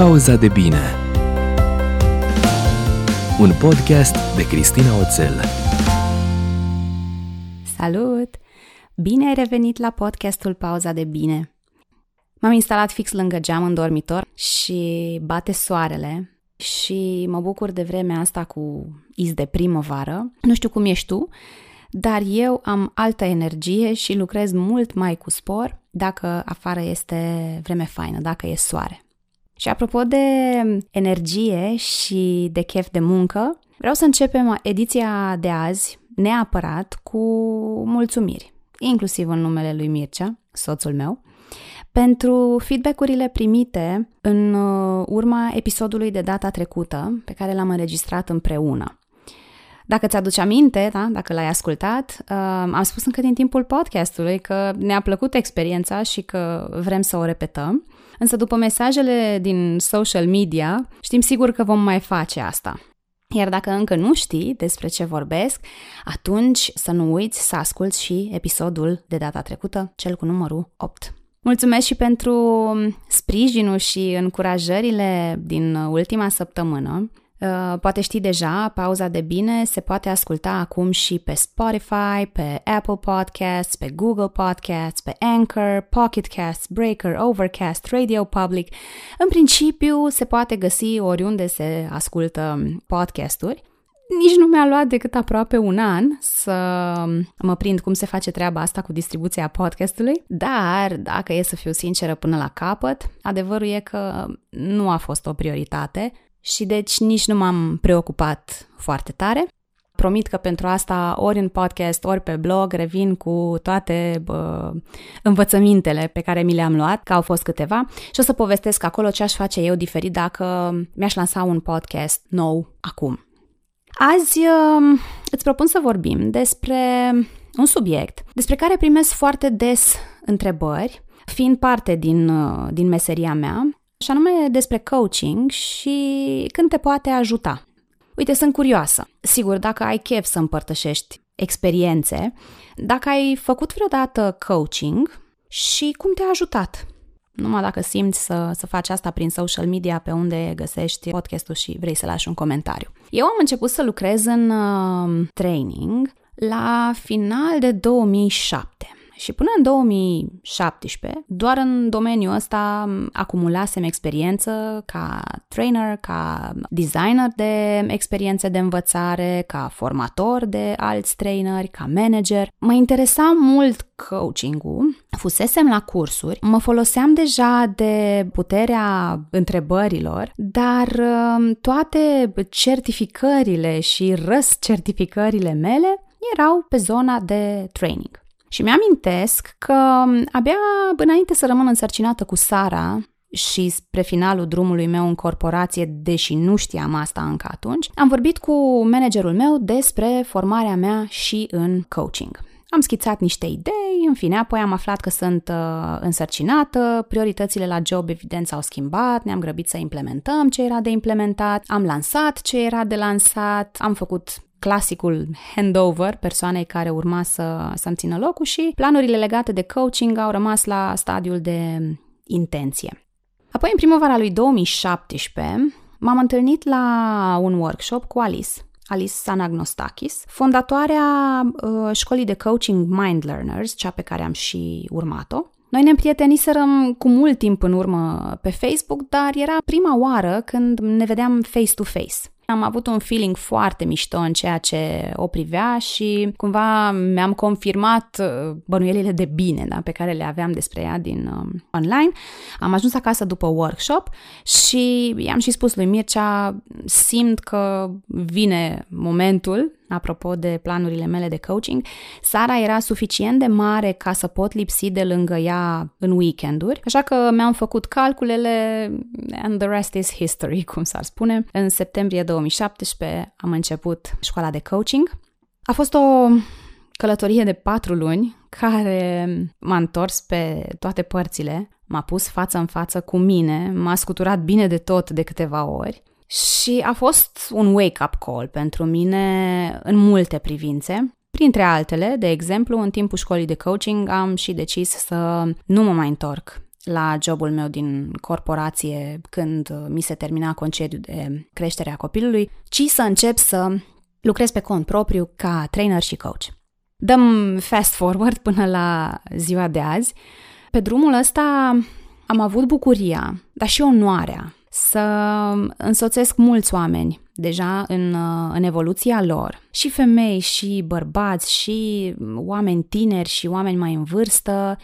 Pauza de bine Un podcast de Cristina Oțel Salut! Bine ai revenit la podcastul Pauza de bine. M-am instalat fix lângă geam în dormitor și bate soarele și mă bucur de vremea asta cu iz de primăvară. Nu știu cum ești tu, dar eu am altă energie și lucrez mult mai cu spor dacă afară este vreme faină, dacă e soare. Și apropo de energie și de chef de muncă, vreau să începem ediția de azi neapărat cu mulțumiri, inclusiv în numele lui Mircea, soțul meu, pentru feedback-urile primite în uh, urma episodului de data trecută, pe care l-am înregistrat împreună. Dacă ți-aduci aminte, da, dacă l-ai ascultat, uh, am spus încă din timpul podcastului că ne-a plăcut experiența și că vrem să o repetăm, însă după mesajele din social media, știm sigur că vom mai face asta. Iar dacă încă nu știi despre ce vorbesc, atunci să nu uiți să asculți și episodul de data trecută, cel cu numărul 8. Mulțumesc și pentru sprijinul și încurajările din ultima săptămână. Uh, poate știi deja, pauza de bine se poate asculta acum și pe Spotify, pe Apple Podcasts, pe Google Podcasts, pe Anchor, Pocket Casts, Breaker, Overcast, Radio Public. În principiu se poate găsi oriunde se ascultă podcasturi. Nici nu mi-a luat decât aproape un an să mă prind cum se face treaba asta cu distribuția podcastului, dar dacă e să fiu sinceră până la capăt, adevărul e că nu a fost o prioritate și deci nici nu m-am preocupat foarte tare. Promit că pentru asta ori în podcast, ori pe blog revin cu toate bă, învățămintele pe care mi le-am luat, că au fost câteva, și o să povestesc acolo ce aș face eu diferit dacă mi-aș lansa un podcast nou acum. Azi uh, îți propun să vorbim despre un subiect despre care primesc foarte des întrebări, fiind parte din, uh, din meseria mea, și anume despre coaching și când te poate ajuta. Uite, sunt curioasă. Sigur, dacă ai chef să împărtășești experiențe, dacă ai făcut vreodată coaching și cum te-a ajutat. Numai dacă simți să, să faci asta prin social media pe unde găsești podcastul și vrei să lași un comentariu. Eu am început să lucrez în uh, training la final de 2007. Și până în 2017, doar în domeniul ăsta acumulasem experiență ca trainer, ca designer de experiențe de învățare, ca formator de alți traineri, ca manager. Mă interesa mult coaching-ul, fusesem la cursuri, mă foloseam deja de puterea întrebărilor, dar um, toate certificările și răscertificările mele erau pe zona de training. Și mi-amintesc că abia înainte să rămân însărcinată cu Sara și spre finalul drumului meu în corporație, deși nu știam asta încă atunci, am vorbit cu managerul meu despre formarea mea și în coaching. Am schițat niște idei, în fine, apoi am aflat că sunt uh, însărcinată, prioritățile la job evident s-au schimbat, ne-am grăbit să implementăm ce era de implementat, am lansat ce era de lansat, am făcut clasicul handover persoanei care urma să, să-mi țină locul și planurile legate de coaching au rămas la stadiul de intenție. Apoi, în primăvara lui 2017, m-am întâlnit la un workshop cu Alice, Alice Sanagnostakis, fondatoarea uh, școlii de coaching Mind Learners, cea pe care am și urmat-o. Noi ne împrieteniserăm cu mult timp în urmă pe Facebook, dar era prima oară când ne vedeam face-to-face. Am avut un feeling foarte mișto în ceea ce o privea și cumva mi-am confirmat uh, bănuielile de bine da, pe care le aveam despre ea din uh, online. Am ajuns acasă după workshop și i-am și spus lui Mircea, simt că vine momentul apropo de planurile mele de coaching, Sara era suficient de mare ca să pot lipsi de lângă ea în weekenduri, așa că mi-am făcut calculele and the rest is history, cum s-ar spune. În septembrie 2017 am început școala de coaching. A fost o călătorie de patru luni care m-a întors pe toate părțile, m-a pus față în față cu mine, m-a scuturat bine de tot de câteva ori și a fost un wake-up call pentru mine în multe privințe. Printre altele, de exemplu, în timpul școlii de coaching am și decis să nu mă mai întorc la jobul meu din corporație când mi se termina concediu de creștere a copilului, ci să încep să lucrez pe cont propriu ca trainer și coach. Dăm fast forward până la ziua de azi. Pe drumul ăsta am avut bucuria, dar și onoarea să însoțesc mulți oameni deja în, în evoluția lor, și femei, și bărbați, și oameni tineri, și oameni mai în vârstă,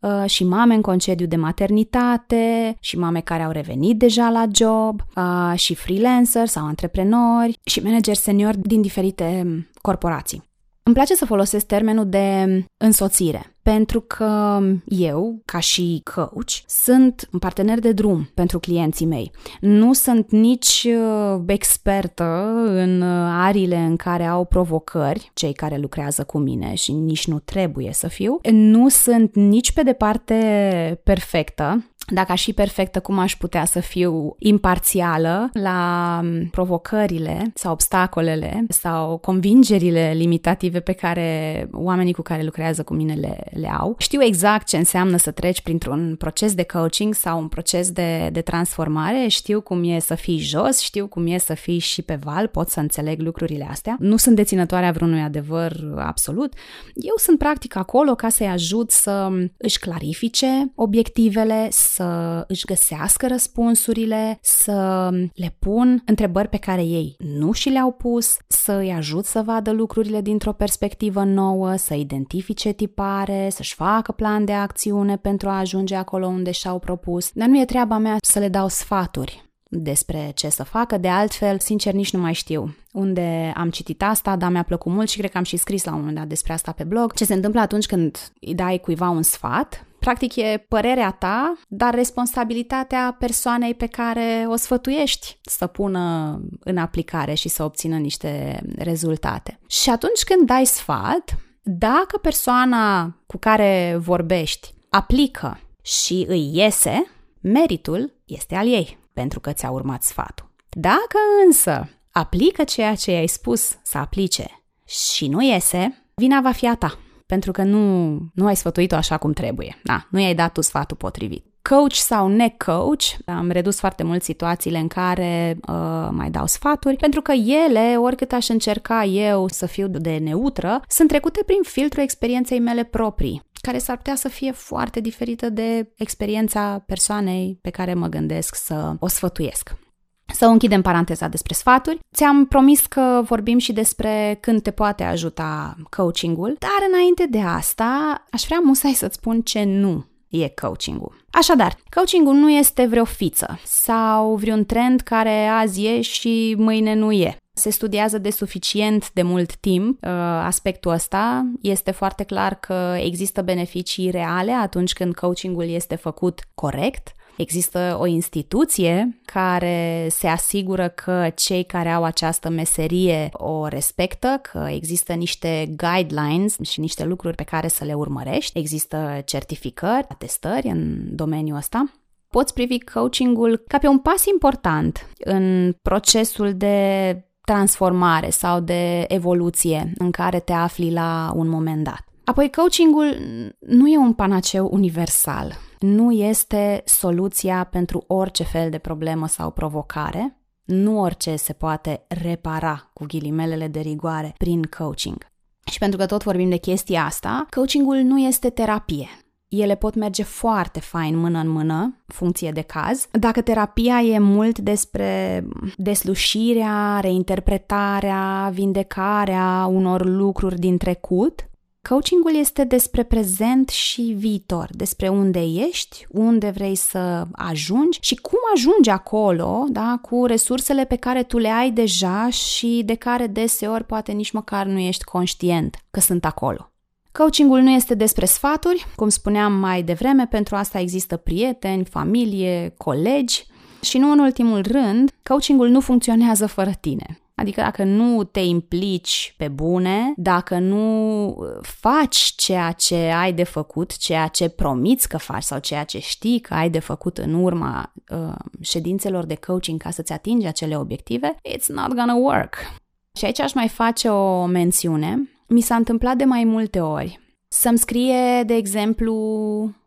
uh, și mame în concediu de maternitate, și mame care au revenit deja la job, uh, și freelanceri sau antreprenori, și manageri seniori din diferite corporații. Îmi place să folosesc termenul de însoțire, pentru că eu, ca și coach, sunt un partener de drum pentru clienții mei. Nu sunt nici uh, expertă în uh, arile în care au provocări cei care lucrează cu mine și nici nu trebuie să fiu. Nu sunt nici pe departe perfectă, dacă aș fi perfectă, cum aș putea să fiu imparțială la provocările sau obstacolele sau convingerile limitative pe care oamenii cu care lucrează cu mine le, le au. Știu exact ce înseamnă să treci printr-un proces de coaching sau un proces de, de transformare, știu cum e să fii jos, știu cum e să fii și pe val, pot să înțeleg lucrurile astea. Nu sunt deținătoarea vreunui adevăr absolut. Eu sunt practic acolo ca să-i ajut să își clarifice obiectivele, să își găsească răspunsurile, să le pun întrebări pe care ei nu și le-au pus, să îi ajut să vadă lucrurile dintr-o perspectivă nouă, să identifice tipare, să-și facă plan de acțiune pentru a ajunge acolo unde și-au propus. Dar nu e treaba mea să le dau sfaturi despre ce să facă, de altfel, sincer, nici nu mai știu unde am citit asta, dar mi-a plăcut mult și cred că am și scris la un moment dat despre asta pe blog. Ce se întâmplă atunci când îi dai cuiva un sfat, practic e părerea ta, dar responsabilitatea persoanei pe care o sfătuiești să pună în aplicare și să obțină niște rezultate. Și atunci când dai sfat, dacă persoana cu care vorbești aplică și îi iese, meritul este al ei, pentru că ți-a urmat sfatul. Dacă însă aplică ceea ce i-ai spus să aplice și nu iese, vina va fi a ta pentru că nu, nu ai sfătuit-o așa cum trebuie. Da, nu i-ai dat tu sfatul potrivit. Coach sau ne-coach, am redus foarte mult situațiile în care uh, mai dau sfaturi, pentru că ele, oricât aș încerca eu să fiu de neutră, sunt trecute prin filtrul experienței mele proprii care s-ar putea să fie foarte diferită de experiența persoanei pe care mă gândesc să o sfătuiesc. Să închidem paranteza despre sfaturi. Ți-am promis că vorbim și despre când te poate ajuta coachingul, dar înainte de asta aș vrea musai să-ți spun ce nu e coachingul. Așadar, coachingul nu este vreo fiță sau vreun trend care azi e și mâine nu e. Se studiază de suficient de mult timp uh, aspectul ăsta. Este foarte clar că există beneficii reale atunci când coachingul este făcut corect Există o instituție care se asigură că cei care au această meserie o respectă, că există niște guidelines și niște lucruri pe care să le urmărești. Există certificări, atestări în domeniul ăsta poți privi coachingul ca pe un pas important în procesul de transformare sau de evoluție în care te afli la un moment dat. Apoi, coachingul nu e un panaceu universal nu este soluția pentru orice fel de problemă sau provocare. Nu orice se poate repara cu ghilimelele de rigoare prin coaching. Și pentru că tot vorbim de chestia asta, coachingul nu este terapie. Ele pot merge foarte fain mână în mână, funcție de caz. Dacă terapia e mult despre deslușirea, reinterpretarea, vindecarea unor lucruri din trecut, Coachingul este despre prezent și viitor, despre unde ești, unde vrei să ajungi și cum ajungi acolo, da, cu resursele pe care tu le ai deja și de care deseori poate nici măcar nu ești conștient că sunt acolo. Coachingul nu este despre sfaturi, cum spuneam mai devreme, pentru asta există prieteni, familie, colegi și nu în ultimul rând, coachingul nu funcționează fără tine. Adică dacă nu te implici pe bune, dacă nu uh, faci ceea ce ai de făcut, ceea ce promiți că faci sau ceea ce știi că ai de făcut în urma uh, ședințelor de coaching ca să-ți atingi acele obiective, it's not gonna work. Și aici aș mai face o mențiune. Mi s-a întâmplat de mai multe ori Să-mi scrie, de exemplu,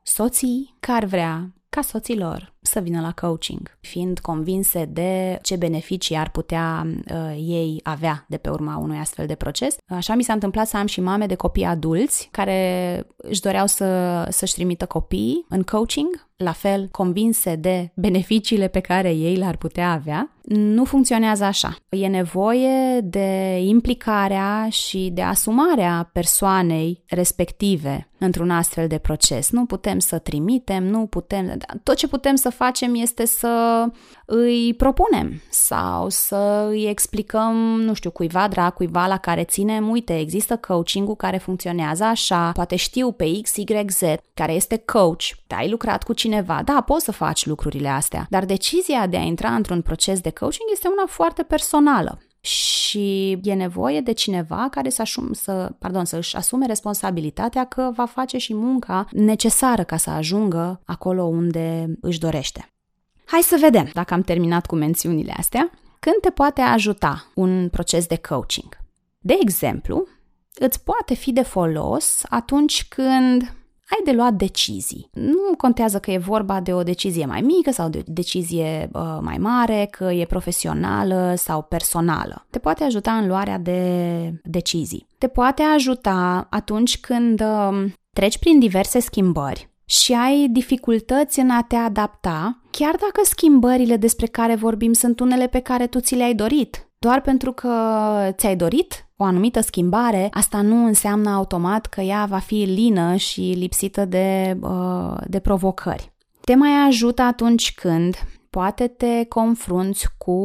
soții care vrea ca soților să vină la coaching, fiind convinse de ce beneficii ar putea uh, ei avea de pe urma unui astfel de proces. Așa mi s-a întâmplat să am și mame de copii adulți care își doreau să, să-și trimită copiii în coaching la fel convinse de beneficiile pe care ei le-ar putea avea, nu funcționează așa. E nevoie de implicarea și de asumarea persoanei respective într-un astfel de proces. Nu putem să trimitem, nu putem. Tot ce putem să facem este să îi propunem sau să îi explicăm, nu știu, cuiva drag, cuiva la care ținem, uite, există coaching-ul care funcționează așa, poate știu pe X, Y, Z, care este coach, ai lucrat cu cineva, da, poți să faci lucrurile astea, dar decizia de a intra într-un proces de coaching este una foarte personală și e nevoie de cineva care să, asum, să, pardon, să își asume responsabilitatea că va face și munca necesară ca să ajungă acolo unde își dorește. Hai să vedem, dacă am terminat cu mențiunile astea, când te poate ajuta un proces de coaching. De exemplu, îți poate fi de folos atunci când ai de luat decizii. Nu contează că e vorba de o decizie mai mică sau de o decizie uh, mai mare, că e profesională sau personală. Te poate ajuta în luarea de decizii. Te poate ajuta atunci când uh, treci prin diverse schimbări și ai dificultăți în a te adapta, chiar dacă schimbările despre care vorbim sunt unele pe care tu ți le-ai dorit. Doar pentru că ți-ai dorit o anumită schimbare, asta nu înseamnă automat că ea va fi lină și lipsită de, uh, de provocări. Te mai ajută atunci când poate te confrunți cu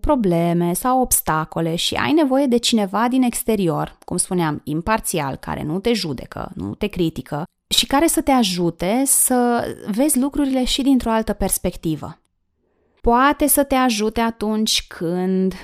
probleme sau obstacole și ai nevoie de cineva din exterior, cum spuneam, imparțial, care nu te judecă, nu te critică și care să te ajute să vezi lucrurile și dintr-o altă perspectivă. Poate să te ajute atunci când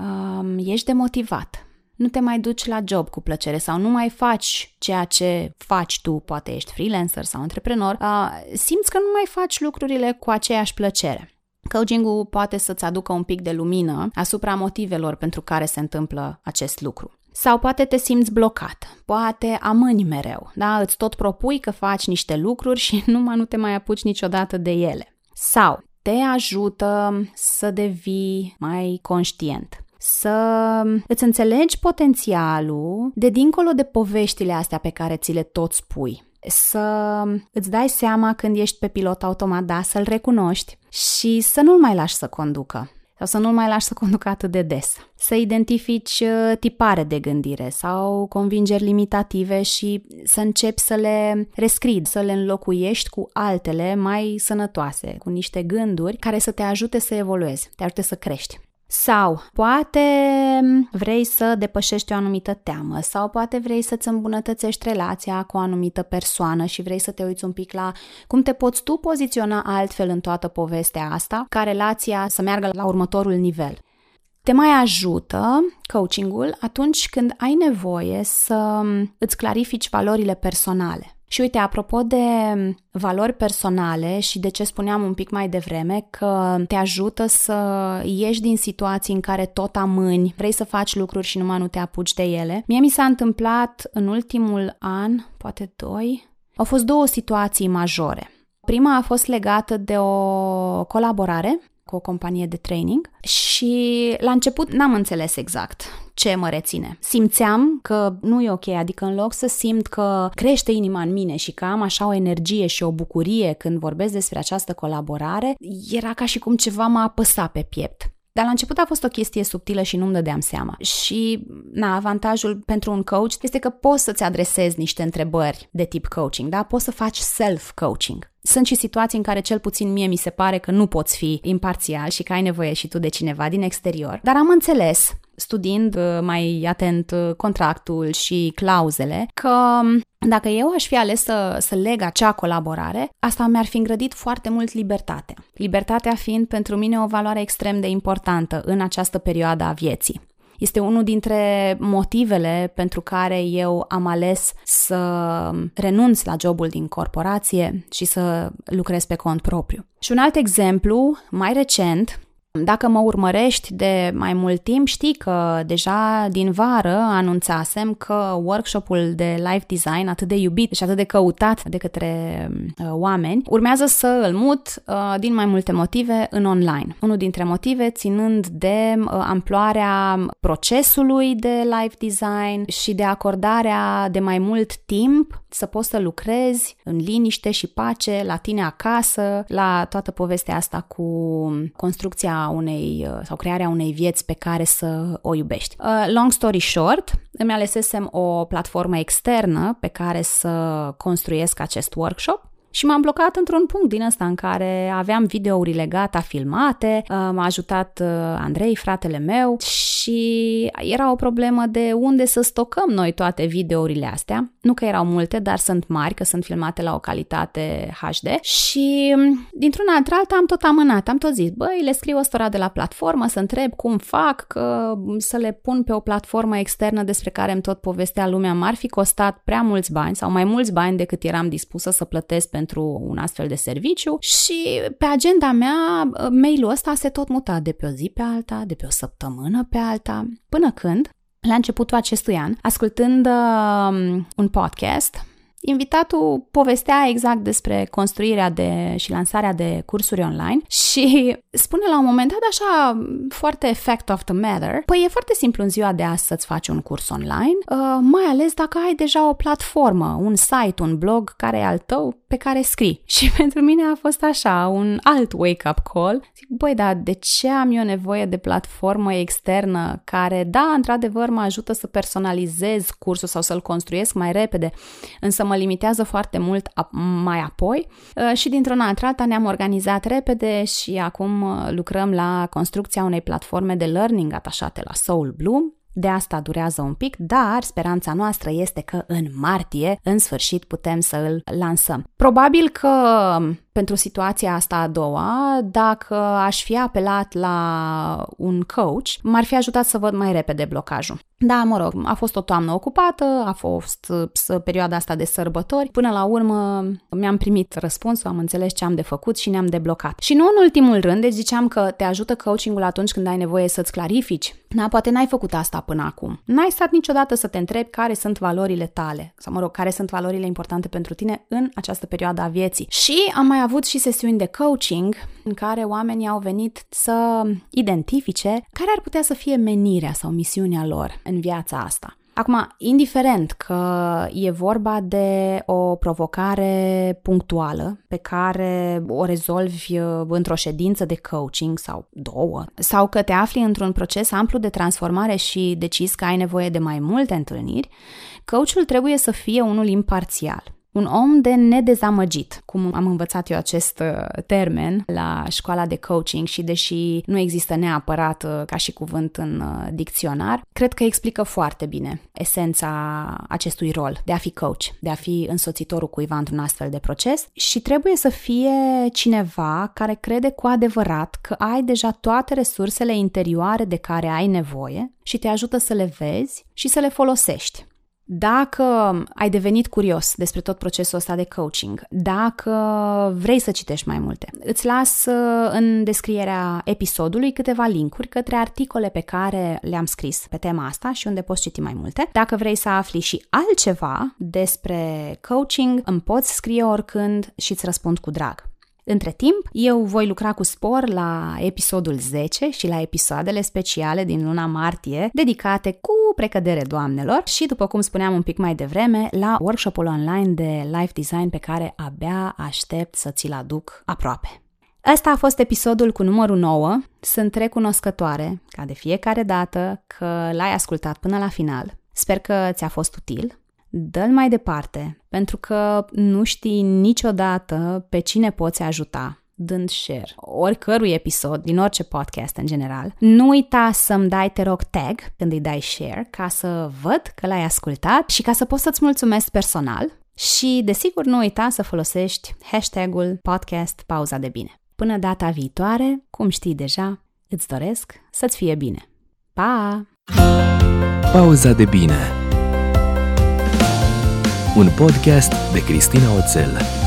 um, ești demotivat, nu te mai duci la job cu plăcere sau nu mai faci ceea ce faci tu, poate ești freelancer sau antreprenor, uh, simți că nu mai faci lucrurile cu aceeași plăcere. Coaching-ul poate să-ți aducă un pic de lumină asupra motivelor pentru care se întâmplă acest lucru. Sau poate te simți blocat, poate amâni mereu, da? Îți tot propui că faci niște lucruri și numai nu te mai apuci niciodată de ele. Sau te ajută să devii mai conștient să îți înțelegi potențialul de dincolo de poveștile astea pe care ți le tot spui. Să îți dai seama când ești pe pilot automat, da, să-l recunoști și să nu-l mai lași să conducă sau să nu-l mai lași să conducă atât de des. Să identifici uh, tipare de gândire sau convingeri limitative și să începi să le rescrii, să le înlocuiești cu altele mai sănătoase, cu niște gânduri care să te ajute să evoluezi, te ajute să crești. Sau poate vrei să depășești o anumită teamă sau poate vrei să-ți îmbunătățești relația cu o anumită persoană și vrei să te uiți un pic la cum te poți tu poziționa altfel în toată povestea asta ca relația să meargă la următorul nivel. Te mai ajută coachingul atunci când ai nevoie să îți clarifici valorile personale. Și uite, apropo de valori personale și de ce spuneam un pic mai devreme, că te ajută să ieși din situații în care tot amâni, vrei să faci lucruri și numai nu te apuci de ele. Mie mi s-a întâmplat în ultimul an, poate doi, au fost două situații majore. Prima a fost legată de o colaborare cu o companie de training și la început n-am înțeles exact ce mă reține. Simțeam că nu e ok, adică în loc să simt că crește inima în mine și că am așa o energie și o bucurie când vorbesc despre această colaborare, era ca și cum ceva m-a apăsat pe piept. Dar la început a fost o chestie subtilă și nu-mi dădeam seama. Și, na, avantajul pentru un coach este că poți să-ți adresezi niște întrebări de tip coaching, da? Poți să faci self-coaching. Sunt și situații în care cel puțin mie mi se pare că nu poți fi imparțial și că ai nevoie și tu de cineva din exterior. Dar am înțeles studiind uh, mai atent uh, contractul și clauzele, că um, dacă eu aș fi ales să, să leg acea colaborare, asta mi-ar fi îngrădit foarte mult libertate. Libertatea fiind pentru mine o valoare extrem de importantă în această perioadă a vieții. Este unul dintre motivele pentru care eu am ales să renunț la jobul din corporație și să lucrez pe cont propriu. Și un alt exemplu, mai recent, Dacă mă urmărești de mai mult timp, știi că deja din vară anunțasem că workshopul de life design atât de iubit și atât de căutat de către uh, oameni urmează să îl mut uh, din mai multe motive în online. Unul dintre motive ținând de uh, amploarea procesului de life design și de acordarea de mai mult timp să poți să lucrezi în liniște și pace la tine acasă, la toată povestea asta cu construcția unei sau crearea unei vieți pe care să o iubești. Uh, long story short, îmi alesesem o platformă externă pe care să construiesc acest workshop și m-am blocat într-un punct din ăsta în care aveam videourile gata filmate, uh, m-a ajutat uh, Andrei, fratele meu, și era o problemă de unde să stocăm noi toate videourile astea. Nu că erau multe, dar sunt mari, că sunt filmate la o calitate HD și mm, dintr-una alta am tot amânat, am tot zis, băi, le scriu o de la platformă să întreb cum fac, că mm, să le pun pe o platformă externă despre care îmi tot povestea lumea. M-ar fi costat prea mulți bani sau mai mulți bani decât eram dispusă să plătesc pentru un astfel de serviciu și pe agenda mea mailul ăsta se tot muta de pe o zi pe alta, de pe o săptămână pe alta, până când, la începutul acestui an, ascultând uh, un podcast, invitatul povestea exact despre construirea de și lansarea de cursuri online și spune la un moment dat așa foarte fact of the matter, păi e foarte simplu în ziua de azi să-ți faci un curs online, uh, mai ales dacă ai deja o platformă, un site, un blog care e al tău pe care scrii. Și pentru mine a fost așa, un alt wake-up call. Zic, băi, dar de ce am eu nevoie de platformă externă care, da, într-adevăr mă ajută să personalizez cursul sau să-l construiesc mai repede, însă mă limitează foarte mult mai apoi. Uh, și dintr-una într-alta ne-am organizat repede și acum uh, lucrăm la construcția unei platforme de learning atașate la Soul Bloom, de asta durează un pic, dar speranța noastră este că în martie, în sfârșit, putem să îl lansăm. Probabil că pentru situația asta a doua, dacă aș fi apelat la un coach, m-ar fi ajutat să văd mai repede blocajul. Da, mă rog, a fost o toamnă ocupată, a fost perioada asta de sărbători. Până la urmă mi-am primit răspunsul, am înțeles ce am de făcut și ne-am deblocat. Și nu în ultimul rând, deci ziceam că te ajută coachingul atunci când ai nevoie să-ți clarifici. Da, poate n-ai făcut asta până acum. N-ai stat niciodată să te întrebi care sunt valorile tale, sau mă rog, care sunt valorile importante pentru tine în această perioadă a vieții. Și am mai avut și sesiuni de coaching în care oamenii au venit să identifice care ar putea să fie menirea sau misiunea lor în viața asta. Acum, indiferent că e vorba de o provocare punctuală pe care o rezolvi uh, într-o ședință de coaching sau două, sau că te afli într-un proces amplu de transformare și decizi că ai nevoie de mai multe întâlniri, coachul trebuie să fie unul imparțial un om de nedezamăgit, cum am învățat eu acest uh, termen la școala de coaching și deși nu există neapărat uh, ca și cuvânt în uh, dicționar, cred că explică foarte bine esența acestui rol de a fi coach, de a fi însoțitorul cuiva într-un astfel de proces și trebuie să fie cineva care crede cu adevărat că ai deja toate resursele interioare de care ai nevoie și te ajută să le vezi și să le folosești. Dacă ai devenit curios despre tot procesul ăsta de coaching, dacă vrei să citești mai multe, îți las uh, în descrierea episodului câteva linkuri către articole pe care le-am scris pe tema asta și unde poți citi mai multe. Dacă vrei să afli și altceva despre coaching, îmi poți scrie oricând și îți răspund cu drag. Între timp, eu voi lucra cu spor la episodul 10 și la episoadele speciale din luna martie, dedicate cu precădere doamnelor și, după cum spuneam un pic mai devreme, la workshopul online de life design pe care abia aștept să ți-l aduc aproape. Ăsta a fost episodul cu numărul 9. Sunt recunoscătoare, ca de fiecare dată, că l-ai ascultat până la final. Sper că ți-a fost util dă-l mai departe, pentru că nu știi niciodată pe cine poți ajuta dând share oricărui episod din orice podcast în general. Nu uita să-mi dai, te rog, tag când îi dai share ca să văd că l-ai ascultat și ca să pot să-ți mulțumesc personal și, desigur, nu uita să folosești hashtagul podcast pauza de bine. Până data viitoare, cum știi deja, îți doresc să-ți fie bine. Pa! Pauza de bine un podcast de Cristina Oțel.